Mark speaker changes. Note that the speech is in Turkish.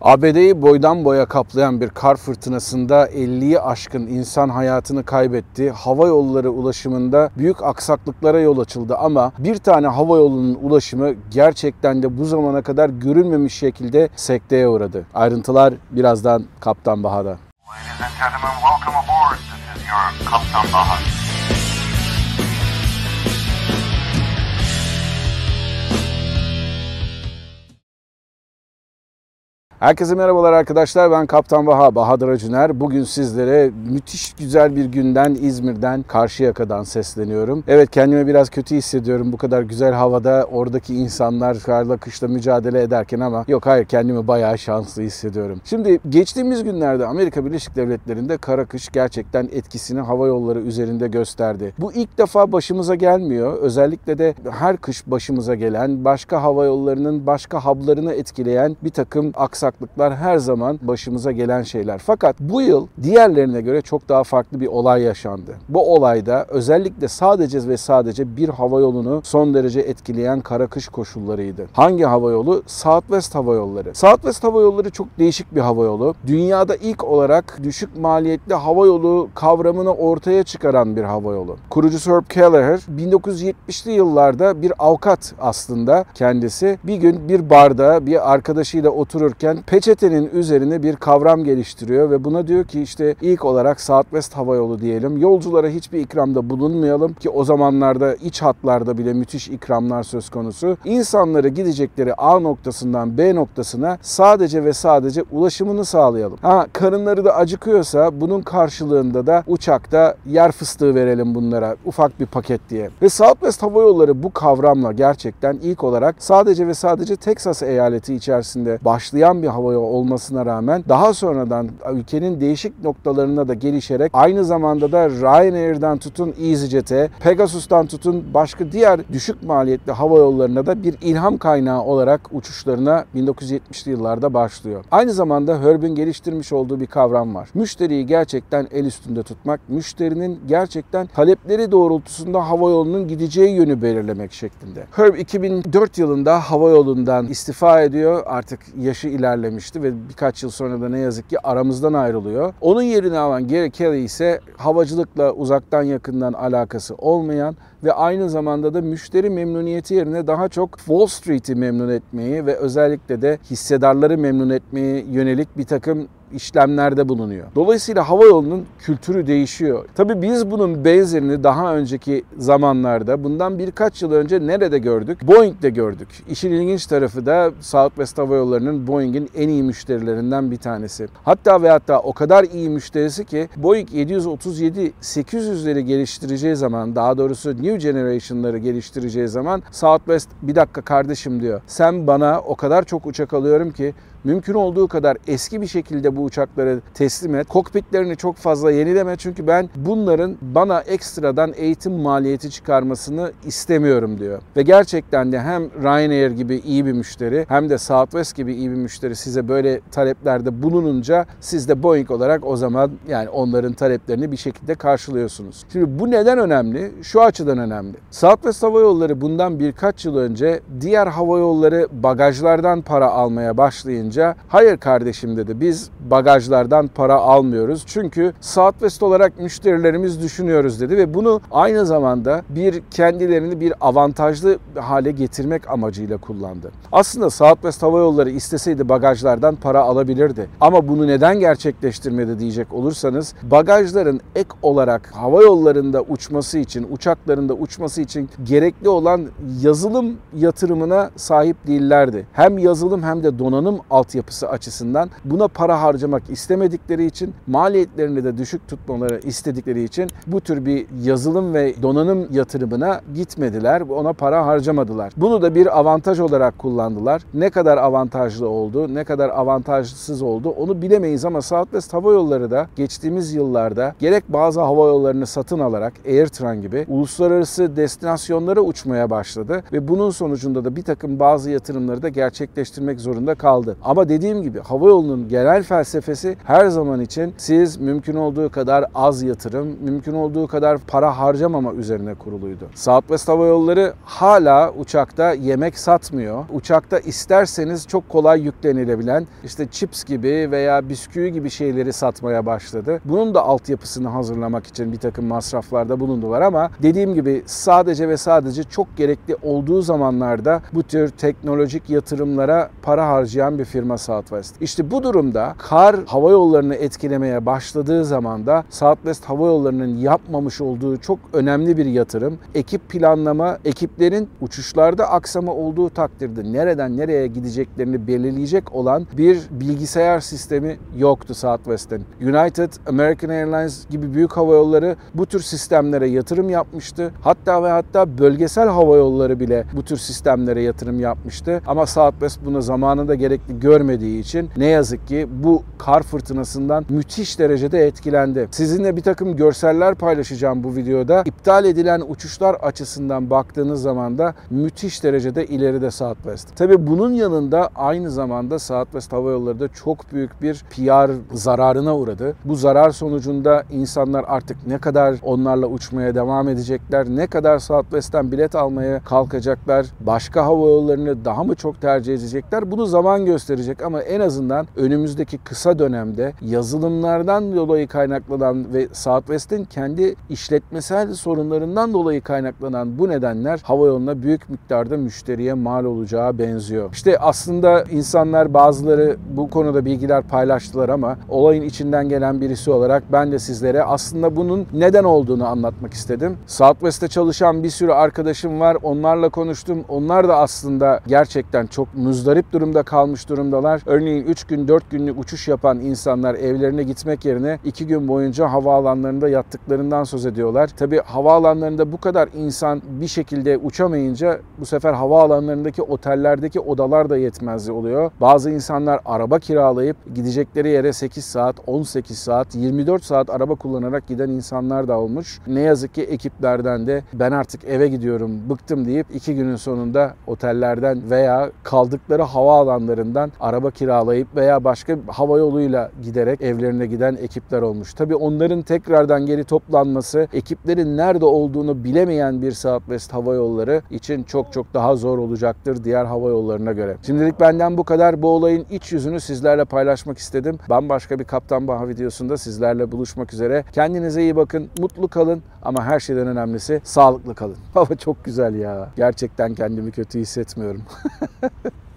Speaker 1: ABD'yi boydan boya kaplayan bir kar fırtınasında 50'yi aşkın insan hayatını kaybetti. Hava yolları ulaşımında büyük aksaklıklara yol açıldı ama bir tane hava yolunun ulaşımı gerçekten de bu zamana kadar görülmemiş şekilde sekteye uğradı. Ayrıntılar birazdan Kaptan Baha'da.
Speaker 2: Ladies and gentlemen, welcome aboard. This is your Kaptan Baha.
Speaker 1: Herkese merhabalar arkadaşlar. Ben Kaptan Baha, Bahadır Acuner. Bugün sizlere müthiş güzel bir günden İzmir'den Karşıyaka'dan sesleniyorum. Evet kendime biraz kötü hissediyorum bu kadar güzel havada oradaki insanlar karla kışla mücadele ederken ama yok hayır kendimi bayağı şanslı hissediyorum. Şimdi geçtiğimiz günlerde Amerika Birleşik Devletleri'nde kara kış gerçekten etkisini hava yolları üzerinde gösterdi. Bu ilk defa başımıza gelmiyor. Özellikle de her kış başımıza gelen başka hava yollarının başka hablarını etkileyen bir takım aksaklıklar her zaman başımıza gelen şeyler. Fakat bu yıl diğerlerine göre çok daha farklı bir olay yaşandı. Bu olayda özellikle sadece ve sadece bir hava yolunu son derece etkileyen kara kış koşullarıydı. Hangi hava yolu? Southwest Hava Yolları. Southwest Hava Yolları çok değişik bir hava yolu. Dünyada ilk olarak düşük maliyetli hava yolu kavramını ortaya çıkaran bir hava yolu. Kurucusu Herb Kelleher 1970'li yıllarda bir avukat aslında kendisi. Bir gün bir barda bir arkadaşıyla otururken peçetenin üzerine bir kavram geliştiriyor ve buna diyor ki işte ilk olarak Southwest Hava Yolu diyelim. Yolculara hiçbir ikramda bulunmayalım ki o zamanlarda iç hatlarda bile müthiş ikramlar söz konusu. İnsanları gidecekleri A noktasından B noktasına sadece ve sadece ulaşımını sağlayalım. Ha karınları da acıkıyorsa bunun karşılığında da uçakta yer fıstığı verelim bunlara ufak bir paket diye. Ve Southwest Hava Yolları bu kavramla gerçekten ilk olarak sadece ve sadece Texas eyaleti içerisinde başlayan bir hava yolu olmasına rağmen daha sonradan ülkenin değişik noktalarına da gelişerek aynı zamanda da Ryanair'dan tutun EasyJet'e, Pegasus'tan tutun başka diğer düşük maliyetli hava yollarına da bir ilham kaynağı olarak uçuşlarına 1970'li yıllarda başlıyor. Aynı zamanda Herb'in geliştirmiş olduğu bir kavram var. Müşteriyi gerçekten el üstünde tutmak, müşterinin gerçekten talepleri doğrultusunda hava yolunun gideceği yönü belirlemek şeklinde. Herb 2004 yılında hava yolundan istifa ediyor. Artık yaşı ilerlemişti ve birkaç yıl sonra da ne yazık ki aramızdan ayrılıyor. Onun yerine alan Gary Kelly ise havacılıkla uzaktan yakından alakası olmayan ve aynı zamanda da müşteri memnuniyeti yerine daha çok Wall Street'i memnun etmeyi ve özellikle de hissedarları memnun etmeye yönelik bir takım işlemlerde bulunuyor. Dolayısıyla hava yolunun kültürü değişiyor. Tabii biz bunun benzerini daha önceki zamanlarda bundan birkaç yıl önce nerede gördük? Boeing'de gördük. İşin ilginç tarafı da Southwest Hava Yolları'nın Boeing'in en iyi müşterilerinden bir tanesi. Hatta ve hatta o kadar iyi müşterisi ki Boeing 737 800'leri geliştireceği zaman daha doğrusu New Generation'ları geliştireceği zaman Southwest bir dakika kardeşim diyor. Sen bana o kadar çok uçak alıyorum ki mümkün olduğu kadar eski bir şekilde bu uçakları teslim et. Kokpitlerini çok fazla yenileme çünkü ben bunların bana ekstradan eğitim maliyeti çıkarmasını istemiyorum diyor. Ve gerçekten de hem Ryanair gibi iyi bir müşteri hem de Southwest gibi iyi bir müşteri size böyle taleplerde bulununca siz de Boeing olarak o zaman yani onların taleplerini bir şekilde karşılıyorsunuz. Şimdi bu neden önemli? Şu açıdan önemli. Southwest Hava Yolları bundan birkaç yıl önce diğer hava yolları bagajlardan para almaya başlayınca hayır kardeşim dedi biz bagajlardan para almıyoruz. Çünkü Southwest olarak müşterilerimiz düşünüyoruz dedi ve bunu aynı zamanda bir kendilerini bir avantajlı hale getirmek amacıyla kullandı. Aslında Southwest Hava Yolları isteseydi bagajlardan para alabilirdi. Ama bunu neden gerçekleştirmedi diyecek olursanız bagajların ek olarak hava yollarında uçması için, uçaklarında uçması için gerekli olan yazılım yatırımına sahip değillerdi. Hem yazılım hem de donanım altyapısı açısından buna para harcamak istemedikleri için maliyetlerini de düşük tutmaları istedikleri için bu tür bir yazılım ve donanım yatırımına gitmediler. Ona para harcamadılar. Bunu da bir avantaj olarak kullandılar. Ne kadar avantajlı oldu, ne kadar avantajsız oldu onu bilemeyiz ama Southwest Hava Yolları da geçtiğimiz yıllarda gerek bazı hava yollarını satın alarak AirTran gibi uluslararası destinasyonlara uçmaya başladı ve bunun sonucunda da bir takım bazı yatırımları da gerçekleştirmek zorunda kaldı. Ama dediğim gibi hava yolunun genel felsefesi her zaman için siz mümkün olduğu kadar az yatırım, mümkün olduğu kadar para harcamama üzerine kuruluydu. Southwest Hava Yolları hala uçakta yemek satmıyor. Uçakta isterseniz çok kolay yüklenilebilen işte chips gibi veya bisküvi gibi şeyleri satmaya başladı. Bunun da altyapısını hazırlamak için bir takım masraflarda bulundular ama dediğim gibi sadece ve sadece çok gerekli olduğu zamanlarda bu tür teknolojik yatırımlara para harcayan bir firma Southwest. İşte bu durumda kar hava yollarını etkilemeye başladığı zaman da Southwest Hava Yolları'nın yapmamış olduğu çok önemli bir yatırım. Ekip planlama, ekiplerin uçuşlarda aksama olduğu takdirde nereden nereye gideceklerini belirleyecek olan bir bilgisayar sistemi yoktu Southwest'in. United, American Airlines gibi büyük hava yolları bu tür sistemlere yatırım yapmıştı. Hatta ve hatta bölgesel hava yolları bile bu tür sistemlere yatırım yapmıştı. Ama Southwest buna zamanında gerekli görmediği için ne yazık ki bu kar fırtınasından müthiş derecede etkilendi. Sizinle bir takım görseller paylaşacağım bu videoda. İptal edilen uçuşlar açısından baktığınız zaman da müthiş derecede ileride Southwest. Tabii bunun yanında aynı zamanda Southwest Hava Yolları da çok büyük bir PR zararına uğradı. Bu zarar sonucunda insanlar artık ne kadar onlarla uçmaya devam edecekler, ne kadar Southwest'ten bilet almaya kalkacaklar, başka hava yollarını daha mı çok tercih edecekler bunu zaman gösterecek ama en azından önümüzdeki kısa dönemde yazılımlardan dolayı kaynaklanan ve Southwest'in kendi işletmesel sorunlarından dolayı kaynaklanan bu nedenler hava yoluna büyük miktarda müşteriye mal olacağı benziyor. İşte aslında insanlar bazıları bu konuda bilgiler paylaştılar ama olayın içinden gelen birisi olarak ben de sizlere aslında bunun neden olduğunu anlatmak istedim. Southwest'te çalışan bir sürü arkadaşım var. Onlarla konuştum. Onlar da aslında gerçekten çok muzdarip durumda kalmış durumdalar. Örneğin 3 gün 4 günlük uçuş yapan insanlar evlerine gitmek yerine 2 gün boyunca havaalanlarında yattıklarından söz ediyorlar. Tabi havaalanlarında bu kadar insan bir şekilde uçamayınca bu sefer havaalanlarındaki otellerdeki odalar da yetmezli oluyor. Bazı insanlar araba kiralayıp gidecekleri yere 8 saat, 18 saat, 24 saat araba kullanarak giden insanlar da olmuş. Ne yazık ki ekiplerden de ben artık eve gidiyorum, bıktım deyip 2 günün sonunda otellerden veya kaldıkları havaalanlarından araba kiralayıp veya başka hava yoluyla giderek evlerine giden ekipler olmuş. Tabii onların tekrardan geri toplanması ekiplerin nerede olduğunu bilemeyen bir Southwest Hava Yolları için çok çok daha zor olacaktır diğer hava yollarına göre. Şimdilik benden bu kadar. Bu olayın iç yüzünü sizlerle paylaşmak istedim. Bambaşka bir Kaptan Baha videosunda sizlerle buluşmak üzere. Kendinize iyi bakın, mutlu kalın ama her şeyden önemlisi sağlıklı kalın. Hava çok güzel ya. Gerçekten kendimi kötü hissetmiyorum.